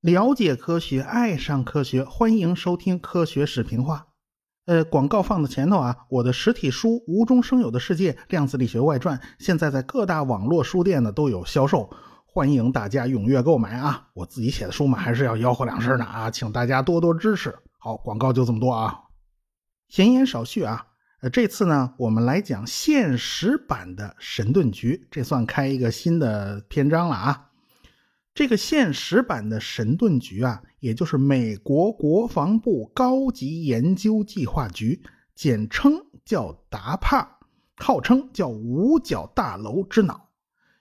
了解科学，爱上科学，欢迎收听科学视频化。呃，广告放在前头啊，我的实体书《无中生有的世界：量子力学外传》现在在各大网络书店呢都有销售，欢迎大家踊跃购买啊！我自己写的书嘛，还是要吆喝两声的啊，请大家多多支持。好，广告就这么多啊，闲言少叙啊。呃，这次呢，我们来讲现实版的神盾局，这算开一个新的篇章了啊。这个现实版的神盾局啊，也就是美国国防部高级研究计划局，简称叫达帕，号称叫五角大楼之脑。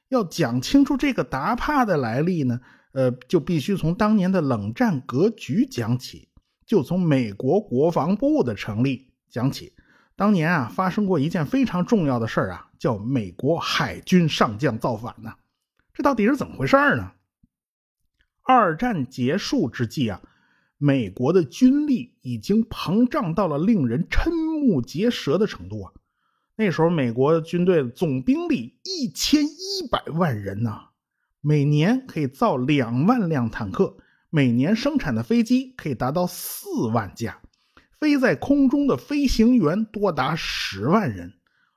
要讲清楚这个达帕的来历呢，呃，就必须从当年的冷战格局讲起，就从美国国防部的成立讲起。当年啊，发生过一件非常重要的事儿啊，叫美国海军上将造反呢。这到底是怎么回事儿呢？二战结束之际啊，美国的军力已经膨胀到了令人瞠目结舌的程度啊。那时候，美国军队总兵力一千一百万人呐，每年可以造两万辆坦克，每年生产的飞机可以达到四万架，飞在空中的飞行员多达十万人，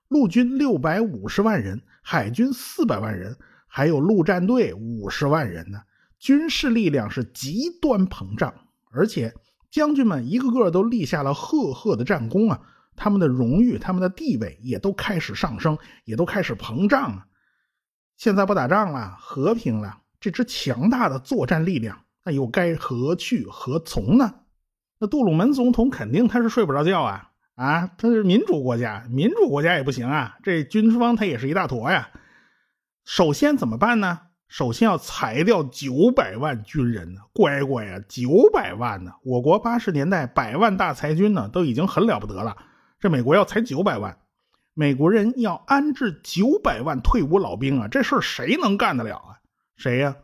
陆军六百五十万人，海军四百万人，还有陆战队五十万人呢。军事力量是极端膨胀，而且将军们一个个都立下了赫赫的战功啊！他们的荣誉、他们的地位也都开始上升，也都开始膨胀啊！现在不打仗了，和平了，这支强大的作战力量，那又该何去何从呢？那杜鲁门总统肯定他是睡不着觉啊！啊，他是民主国家，民主国家也不行啊！这军方他也是一大坨呀。首先怎么办呢？首先要裁掉九百万军人呢，乖乖呀，九百万呢！我国八十年代百万大裁军呢，都已经很了不得了。这美国要裁九百万，美国人要安置九百万退伍老兵啊，这事儿谁能干得了啊？谁呀？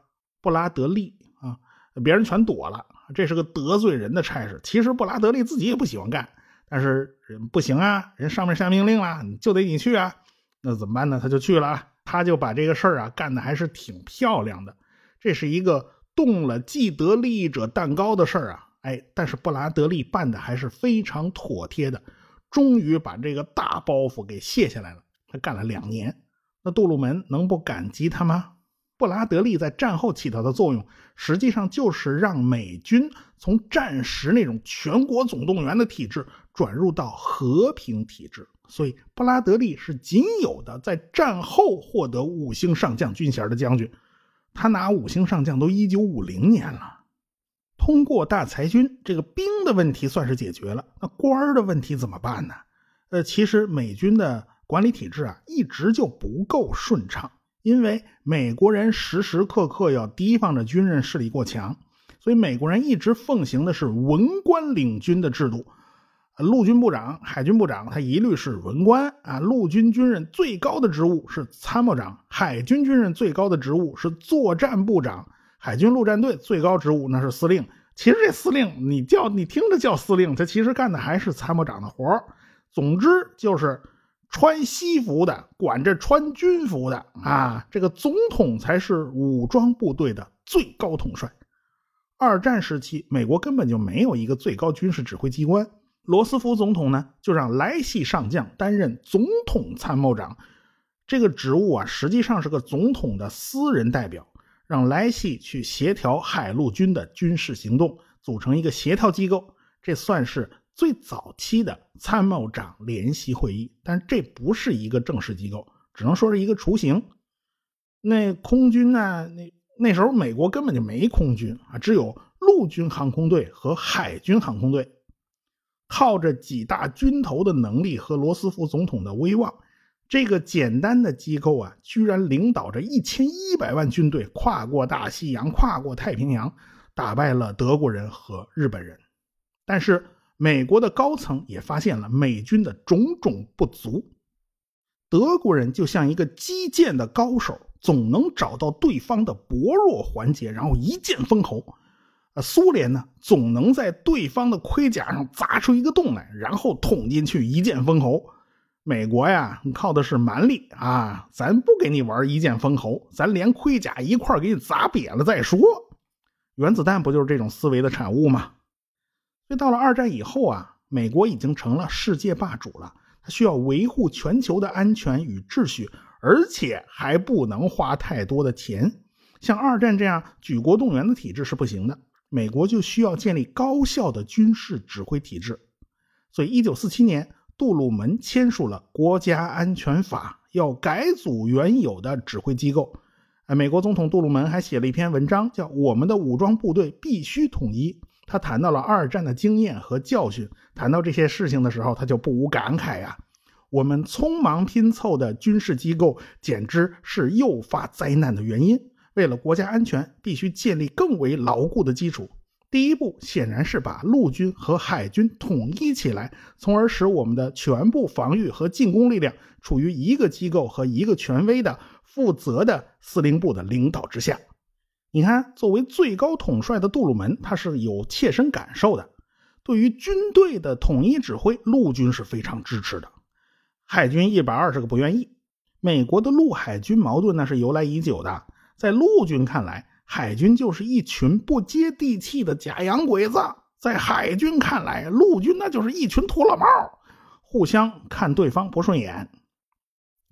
布拉德利啊！别人全躲了，这是个得罪人的差事。其实布拉德利自己也不喜欢干，但是人不行啊，人上面下命令了，你就得你去啊。那怎么办呢？他就去了。他就把这个事儿啊干的还是挺漂亮的，这是一个动了既得利益者蛋糕的事儿啊，哎，但是布拉德利办的还是非常妥帖的，终于把这个大包袱给卸下来了。他干了两年，那杜鲁门能不感激他吗？布拉德利在战后起到的作用，实际上就是让美军从战时那种全国总动员的体制转入到和平体制。所以，布拉德利是仅有的在战后获得五星上将军衔的将军。他拿五星上将都一九五零年了。通过大裁军，这个兵的问题算是解决了。那官的问题怎么办呢？呃，其实美军的管理体制啊，一直就不够顺畅，因为美国人时时刻刻要提防着军人势力过强，所以美国人一直奉行的是文官领军的制度。陆军部长、海军部长，他一律是文官啊。陆军军人最高的职务是参谋长，海军军人最高的职务是作战部长，海军陆战队最高职务那是司令。其实这司令，你叫你听着叫司令，他其实干的还是参谋长的活总之就是穿西服的管着穿军服的啊。这个总统才是武装部队的最高统帅。二战时期，美国根本就没有一个最高军事指挥机关。罗斯福总统呢，就让莱西上将担任总统参谋长，这个职务啊，实际上是个总统的私人代表，让莱西去协调海陆军的军事行动，组成一个协调机构。这算是最早期的参谋长联席会议，但这不是一个正式机构，只能说是一个雏形。那空军呢？那那时候美国根本就没空军啊，只有陆军航空队和海军航空队。靠着几大军头的能力和罗斯福总统的威望，这个简单的机构啊，居然领导着一千一百万军队跨过大西洋，跨过太平洋，打败了德国人和日本人。但是美国的高层也发现了美军的种种不足。德国人就像一个击剑的高手，总能找到对方的薄弱环节，然后一剑封喉。啊，苏联呢，总能在对方的盔甲上砸出一个洞来，然后捅进去一剑封喉。美国呀，靠的是蛮力啊，咱不给你玩一剑封喉，咱连盔甲一块给你砸瘪了再说。原子弹不就是这种思维的产物吗？所以到了二战以后啊，美国已经成了世界霸主了，它需要维护全球的安全与秩序，而且还不能花太多的钱。像二战这样举国动员的体制是不行的，美国就需要建立高效的军事指挥体制。所以，一九四七年。杜鲁门签署了国家安全法，要改组原有的指挥机构。哎，美国总统杜鲁门还写了一篇文章，叫《我们的武装部队必须统一》。他谈到了二战的经验和教训。谈到这些事情的时候，他就不无感慨呀：我们匆忙拼凑的军事机构，简直是诱发灾难的原因。为了国家安全，必须建立更为牢固的基础。第一步显然是把陆军和海军统一起来，从而使我们的全部防御和进攻力量处于一个机构和一个权威的负责的司令部的领导之下。你看，作为最高统帅的杜鲁门，他是有切身感受的。对于军队的统一指挥，陆军是非常支持的。海军一百二十个不愿意。美国的陆海军矛盾那是由来已久的，在陆军看来。海军就是一群不接地气的假洋鬼子，在海军看来，陆军那就是一群土老帽，互相看对方不顺眼。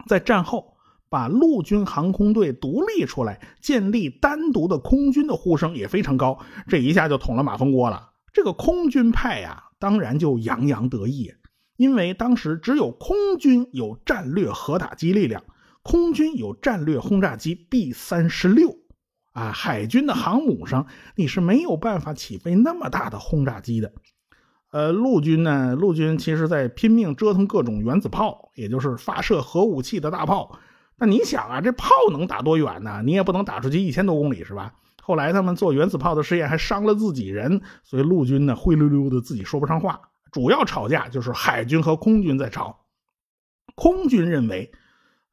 在战后，把陆军航空队独立出来，建立单独的空军的呼声也非常高，这一下就捅了马蜂窝了。这个空军派呀，当然就洋洋得意，因为当时只有空军有战略核打击力量，空军有战略轰炸机 B 三十六。啊，海军的航母上你是没有办法起飞那么大的轰炸机的。呃，陆军呢，陆军其实在拼命折腾各种原子炮，也就是发射核武器的大炮。那你想啊，这炮能打多远呢？你也不能打出去一千多公里，是吧？后来他们做原子炮的试验还伤了自己人，所以陆军呢灰溜溜的自己说不上话。主要吵架就是海军和空军在吵。空军认为，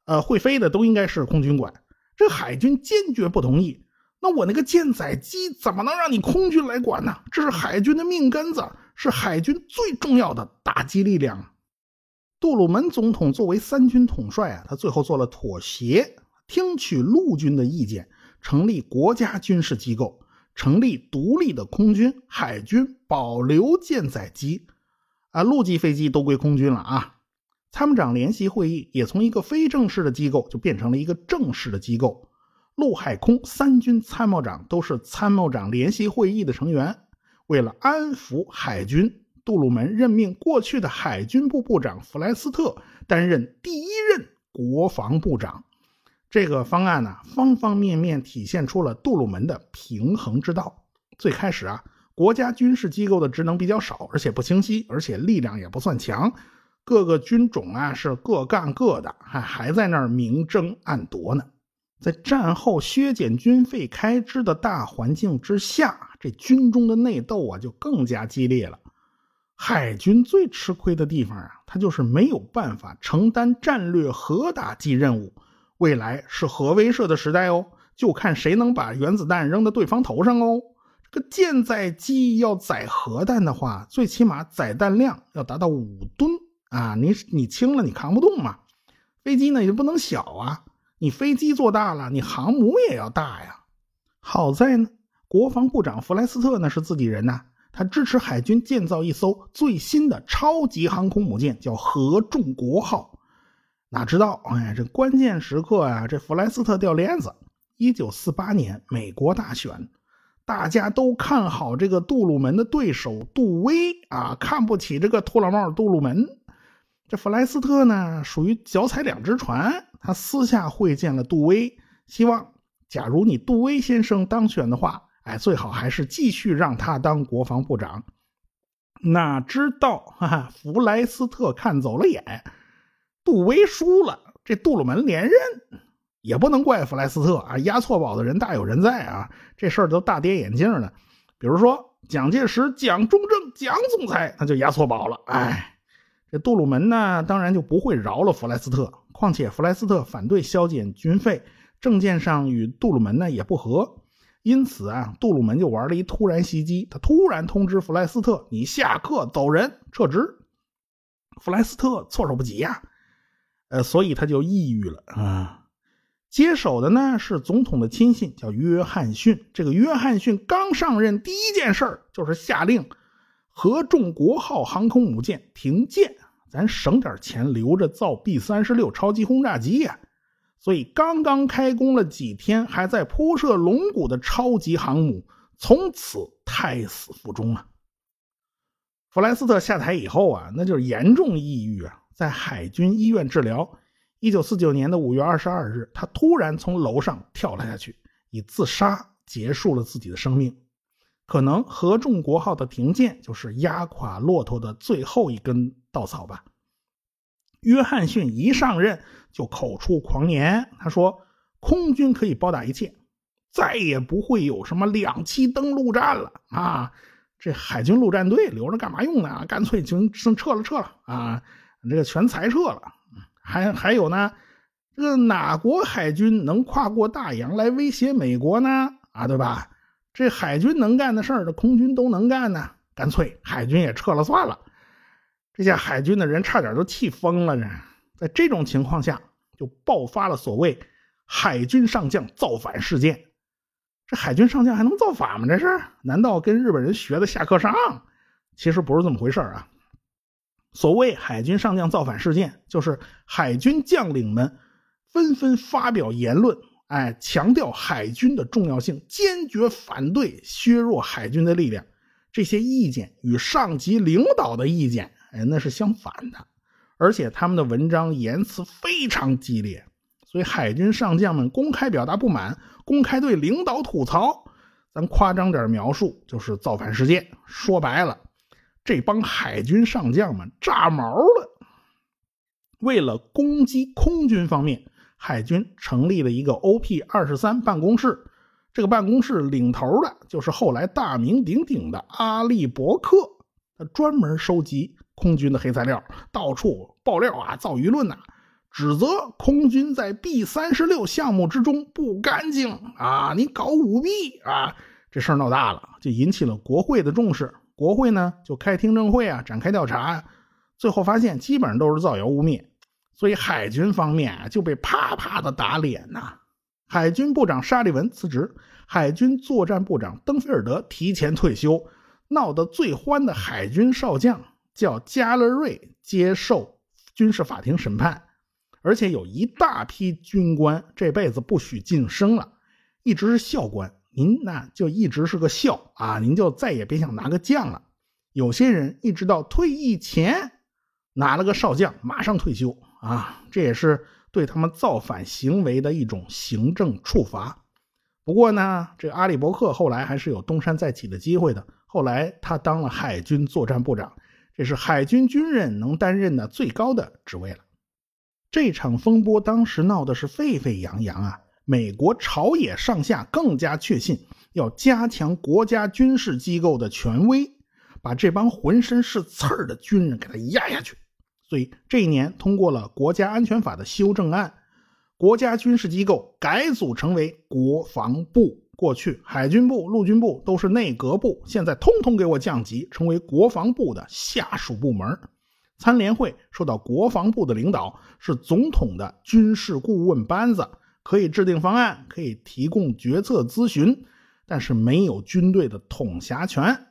呃，会飞的都应该是空军管，这海军坚决不同意。那我那个舰载机怎么能让你空军来管呢？这是海军的命根子，是海军最重要的打击力量。杜鲁门总统作为三军统帅啊，他最后做了妥协，听取陆军的意见，成立国家军事机构，成立独立的空军、海军，保留舰载机，啊，陆基飞机都归空军了啊。参谋长联席会议也从一个非正式的机构，就变成了一个正式的机构。陆海空三军参谋长都是参谋长联席会议的成员。为了安抚海军，杜鲁门任命过去的海军部部长弗莱斯特担任第一任国防部长。这个方案呢，方方面面体现出了杜鲁门的平衡之道。最开始啊，国家军事机构的职能比较少，而且不清晰，而且力量也不算强，各个军种啊是各干各的，还还在那儿明争暗夺呢。在战后削减军费开支的大环境之下，这军中的内斗啊就更加激烈了。海军最吃亏的地方啊，它就是没有办法承担战略核打击任务。未来是核威慑的时代哦，就看谁能把原子弹扔到对方头上哦。这个舰载机要载核弹的话，最起码载弹量要达到五吨啊！你你轻了，你扛不动嘛。飞机呢也不能小啊。你飞机做大了，你航母也要大呀。好在呢，国防部长弗莱斯特呢是自己人呐，他支持海军建造一艘最新的超级航空母舰，叫“合众国号”。哪知道，哎，这关键时刻啊，这弗莱斯特掉链子。一九四八年美国大选，大家都看好这个杜鲁门的对手杜威啊，看不起这个秃老帽杜鲁门。这弗莱斯特呢，属于脚踩两只船。他私下会见了杜威，希望假如你杜威先生当选的话，哎，最好还是继续让他当国防部长。哪知道，哈哈，弗莱斯特看走了眼，杜威输了，这杜鲁门连任，也不能怪弗莱斯特啊，押错宝的人大有人在啊，这事儿都大跌眼镜了。比如说蒋介石、蒋中正、蒋总裁，他就押错宝了，哎。这杜鲁门呢，当然就不会饶了弗莱斯特。况且弗莱斯特反对削减军费，政见上与杜鲁门呢也不合，因此啊，杜鲁门就玩了一突然袭击。他突然通知弗莱斯特：“你下课走人，撤职。”弗莱斯特措手不及呀，呃，所以他就抑郁了啊。接手的呢是总统的亲信，叫约翰逊。这个约翰逊刚上任，第一件事就是下令合众国号航空母舰停建，咱省点钱留着造 B 三十六超级轰炸机呀。所以刚刚开工了几天，还在铺设龙骨的超级航母，从此胎死腹中啊。弗莱斯特下台以后啊，那就是严重抑郁啊，在海军医院治疗。一九四九年的五月二十二日，他突然从楼上跳了下去，以自杀结束了自己的生命。可能合众国号的停建就是压垮骆驼的最后一根稻草吧。约翰逊一上任就口出狂言，他说：“空军可以包打一切，再也不会有什么两栖登陆战了啊！这海军陆战队留着干嘛用呢？干脆就撤了，撤了啊！这个全裁撤了。”还还有呢，这个哪国海军能跨过大洋来威胁美国呢？啊，对吧？这海军能干的事儿，这空军都能干呢。干脆海军也撤了算了。这下海军的人差点都气疯了。呢在这种情况下，就爆发了所谓海军上将造反事件。这海军上将还能造反吗？这是？难道跟日本人学的下课上？其实不是这么回事啊。所谓海军上将造反事件，就是海军将领们纷纷发表言论，哎，强调海军的重要性，坚决反对削弱海军的力量。这些意见与上级领导的意见，哎，那是相反的。而且他们的文章言辞非常激烈，所以海军上将们公开表达不满，公开对领导吐槽。咱夸张点描述，就是造反事件。说白了。这帮海军上将们炸毛了。为了攻击空军方面，海军成立了一个 OP 二十三办公室。这个办公室领头的就是后来大名鼎鼎的阿利伯克，他专门收集空军的黑材料，到处爆料啊，造舆论呐，指责空军在 B 三十六项目之中不干净啊，你搞舞弊啊，这事儿闹大了，就引起了国会的重视。国会呢就开听证会啊，展开调查，最后发现基本上都是造谣污蔑，所以海军方面就被啪啪的打脸呐。海军部长沙利文辞职，海军作战部长登菲尔德提前退休，闹得最欢的海军少将叫加勒瑞接受军事法庭审判，而且有一大批军官这辈子不许晋升了，一直是校官。您那就一直是个校啊，您就再也别想拿个将了。有些人一直到退役前拿了个少将，马上退休啊，这也是对他们造反行为的一种行政处罚。不过呢，这个阿里伯克后来还是有东山再起的机会的。后来他当了海军作战部长，这是海军军人能担任的最高的职位了。这场风波当时闹的是沸沸扬扬啊。美国朝野上下更加确信要加强国家军事机构的权威，把这帮浑身是刺儿的军人给他压下去。所以这一年通过了国家安全法的修正案，国家军事机构改组成为国防部。过去海军部、陆军部都是内阁部，现在通通给我降级，成为国防部的下属部门。参联会受到国防部的领导，是总统的军事顾问班子。可以制定方案，可以提供决策咨询，但是没有军队的统辖权。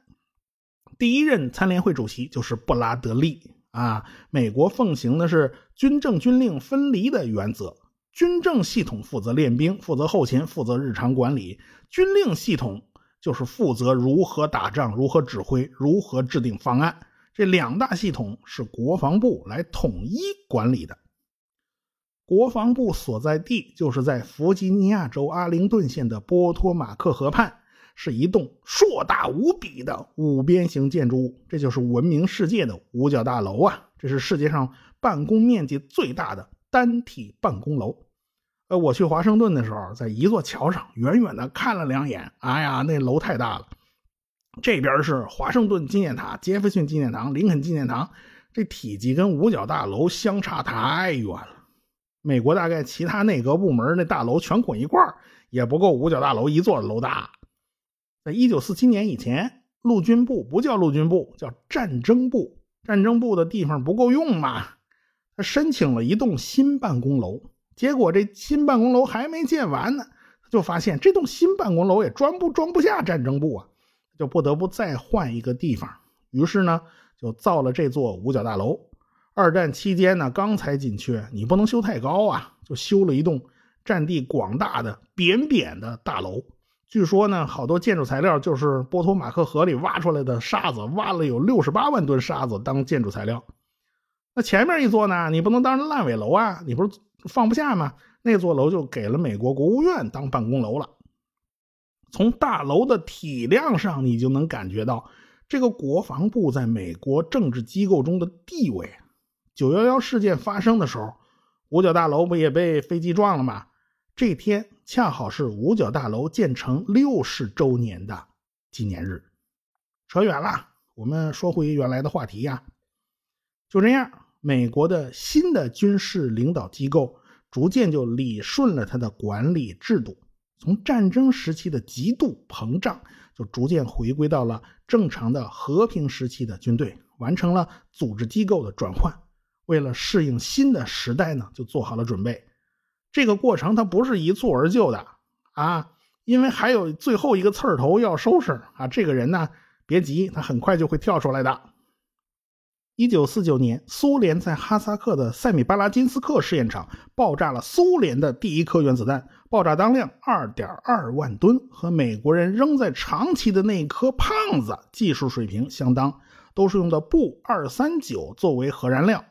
第一任参联会主席就是布拉德利啊。美国奉行的是军政军令分离的原则，军政系统负责练兵，负责后勤，负责日常管理；军令系统就是负责如何打仗、如何指挥、如何制定方案。这两大系统是国防部来统一管理的。国防部所在地就是在弗吉尼亚州阿灵顿县的波托马克河畔，是一栋硕大无比的五边形建筑物，这就是闻名世界的五角大楼啊！这是世界上办公面积最大的单体办公楼。呃，我去华盛顿的时候，在一座桥上远远的看了两眼，哎呀，那楼太大了。这边是华盛顿纪念塔、杰弗逊纪念堂、林肯纪念堂，这体积跟五角大楼相差太远了。美国大概其他内阁部门那大楼全滚一块也不够五角大楼一座楼大。在一九四七年以前，陆军部不叫陆军部，叫战争部。战争部的地方不够用嘛，他申请了一栋新办公楼。结果这新办公楼还没建完呢，就发现这栋新办公楼也装不装不下战争部啊，就不得不再换一个地方。于是呢，就造了这座五角大楼。二战期间呢，钢材紧缺，你不能修太高啊，就修了一栋占地广大的扁扁的大楼。据说呢，好多建筑材料就是波托马克河里挖出来的沙子，挖了有六十八万吨沙子当建筑材料。那前面一座呢，你不能当烂尾楼啊，你不是？放不下嘛？那座楼就给了美国国务院当办公楼了。从大楼的体量上，你就能感觉到这个国防部在美国政治机构中的地位。九幺幺事件发生的时候，五角大楼不也被飞机撞了吗？这天恰好是五角大楼建成六十周年的纪念日。扯远了，我们说回原来的话题呀。就这样。美国的新的军事领导机构逐渐就理顺了他的管理制度，从战争时期的极度膨胀，就逐渐回归到了正常的和平时期的军队，完成了组织机构的转换。为了适应新的时代呢，就做好了准备。这个过程它不是一蹴而就的啊，因为还有最后一个刺儿头要收拾啊。这个人呢，别急，他很快就会跳出来的。一九四九年，苏联在哈萨克的塞米巴拉金斯克试验场爆炸了苏联的第一颗原子弹，爆炸当量二点二万吨，和美国人扔在长崎的那颗胖子技术水平相当，都是用的布二三九作为核燃料。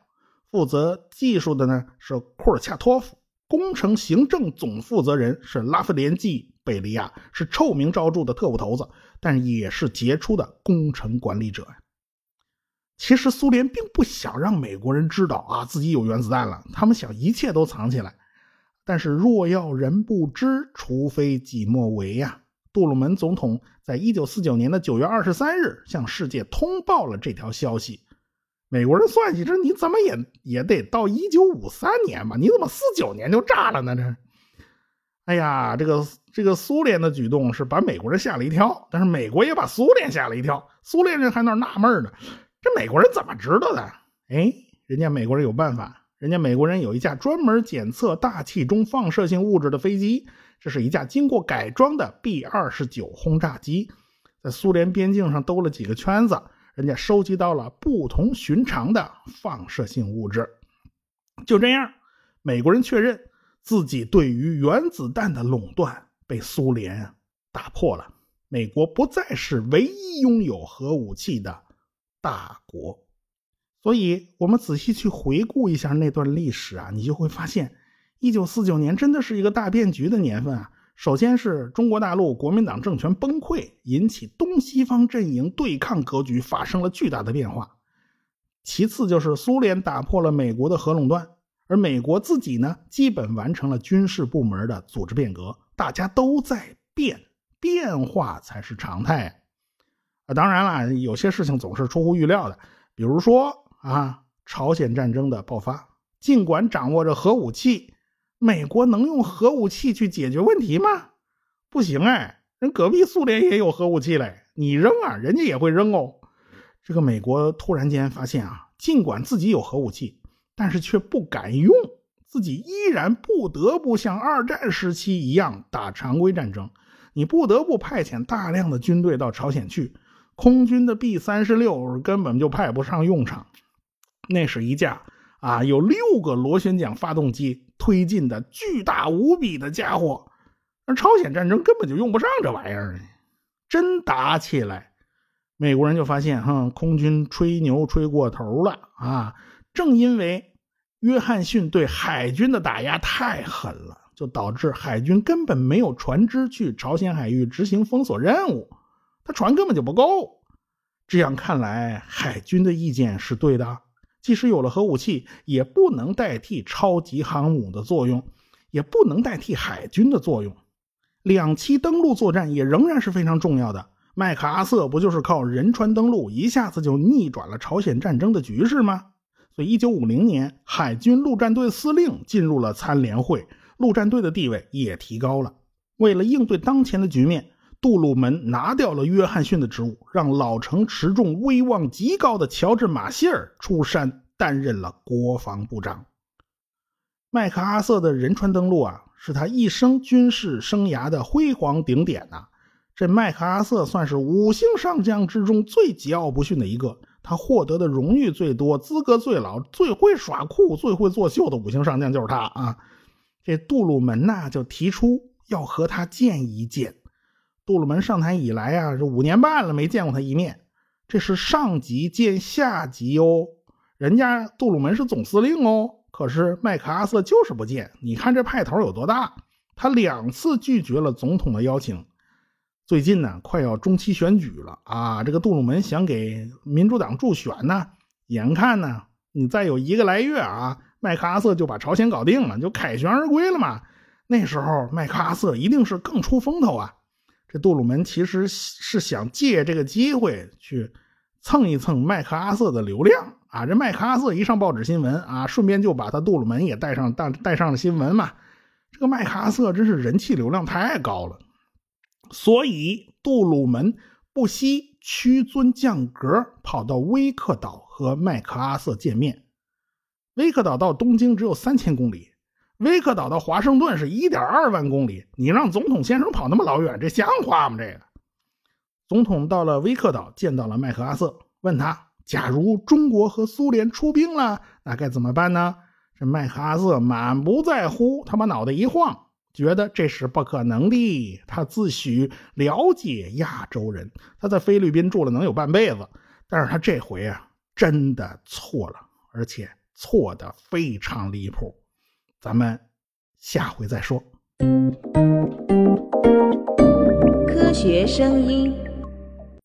负责技术的呢是库尔恰托夫，工程行政总负责人是拉夫连季贝利亚，是臭名昭著的特务头子，但也是杰出的工程管理者呀。其实苏联并不想让美国人知道啊自己有原子弹了，他们想一切都藏起来。但是若要人不知，除非己莫为呀。杜鲁门总统在一九四九年的九月二十三日向世界通报了这条消息。美国人算计这你怎么也也得到一九五三年吧？你怎么四九年就炸了呢？这，哎呀，这个这个苏联的举动是把美国人吓了一跳，但是美国也把苏联吓了一跳。苏联人还那纳闷呢。这美国人怎么知道的？哎，人家美国人有办法。人家美国人有一架专门检测大气中放射性物质的飞机，这是一架经过改装的 B 二十九轰炸机，在苏联边境上兜了几个圈子，人家收集到了不同寻常的放射性物质。就这样，美国人确认自己对于原子弹的垄断被苏联打破了，美国不再是唯一拥有核武器的。大国，所以我们仔细去回顾一下那段历史啊，你就会发现，一九四九年真的是一个大变局的年份啊。首先是中国大陆国民党政权崩溃，引起东西方阵营对抗格局发生了巨大的变化。其次就是苏联打破了美国的核垄断，而美国自己呢，基本完成了军事部门的组织变革。大家都在变，变化才是常态。啊，当然了，有些事情总是出乎预料的，比如说啊，朝鲜战争的爆发。尽管掌握着核武器，美国能用核武器去解决问题吗？不行哎，人隔壁苏联也有核武器嘞，你扔啊，人家也会扔哦。这个美国突然间发现啊，尽管自己有核武器，但是却不敢用，自己依然不得不像二战时期一样打常规战争，你不得不派遣大量的军队到朝鲜去。空军的 B 三十六根本就派不上用场，那是一架啊有六个螺旋桨发动机推进的巨大无比的家伙，而朝鲜战争根本就用不上这玩意儿。真打起来，美国人就发现哈，空军吹牛吹过头了啊！正因为约翰逊对海军的打压太狠了，就导致海军根本没有船只去朝鲜海域执行封锁任务。他船根本就不够，这样看来，海军的意见是对的。即使有了核武器，也不能代替超级航母的作用，也不能代替海军的作用。两栖登陆作战也仍然是非常重要的。麦克阿瑟不就是靠仁川登陆一下子就逆转了朝鲜战争的局势吗？所以，一九五零年，海军陆战队司令进入了参联会，陆战队的地位也提高了。为了应对当前的局面。杜鲁门拿掉了约翰逊的职务，让老成持重、威望极高的乔治·马歇尔出山担任了国防部长。麦克阿瑟的仁川登陆啊，是他一生军事生涯的辉煌顶点呐。这麦克阿瑟算是五星上将之中最桀骜不驯的一个，他获得的荣誉最多，资格最老，最会耍酷，最会作秀的五星上将就是他啊。这杜鲁门呐就提出要和他见一见。杜鲁门上台以来啊，这五年半了没见过他一面，这是上级见下级哦。人家杜鲁门是总司令哦。可是麦克阿瑟就是不见，你看这派头有多大？他两次拒绝了总统的邀请。最近呢，快要中期选举了啊，这个杜鲁门想给民主党助选呢。眼看呢，你再有一个来月啊，麦克阿瑟就把朝鲜搞定了，就凯旋而归了嘛。那时候麦克阿瑟一定是更出风头啊。这杜鲁门其实是想借这个机会去蹭一蹭麦克阿瑟的流量。啊，这麦克阿瑟一上报纸新闻啊，顺便就把他杜鲁门也带上带带上了新闻嘛。这个麦克阿瑟真是人气流量太高了，所以杜鲁门不惜屈尊降格，跑到威克岛和麦克阿瑟见面。威克岛到东京只有三千公里，威克岛到华盛顿是一点二万公里。你让总统先生跑那么老远，这像话吗？这个总统到了威克岛，见到了麦克阿瑟，问他。假如中国和苏联出兵了，那该怎么办呢？这麦克阿瑟满不在乎，他把脑袋一晃，觉得这是不可能的。他自诩了解亚洲人，他在菲律宾住了能有半辈子，但是他这回啊，真的错了，而且错的非常离谱。咱们下回再说。科学声音。